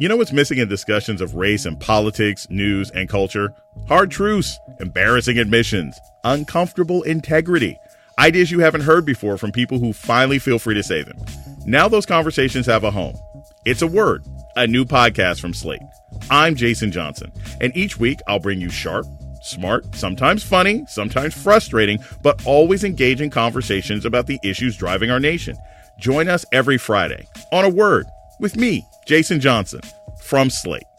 You know what's missing in discussions of race and politics, news, and culture? Hard truths, embarrassing admissions, uncomfortable integrity, ideas you haven't heard before from people who finally feel free to say them. Now those conversations have a home. It's a word, a new podcast from Slate. I'm Jason Johnson, and each week I'll bring you sharp, smart, sometimes funny, sometimes frustrating, but always engaging conversations about the issues driving our nation. Join us every Friday on a word with me, Jason Johnson from Slate.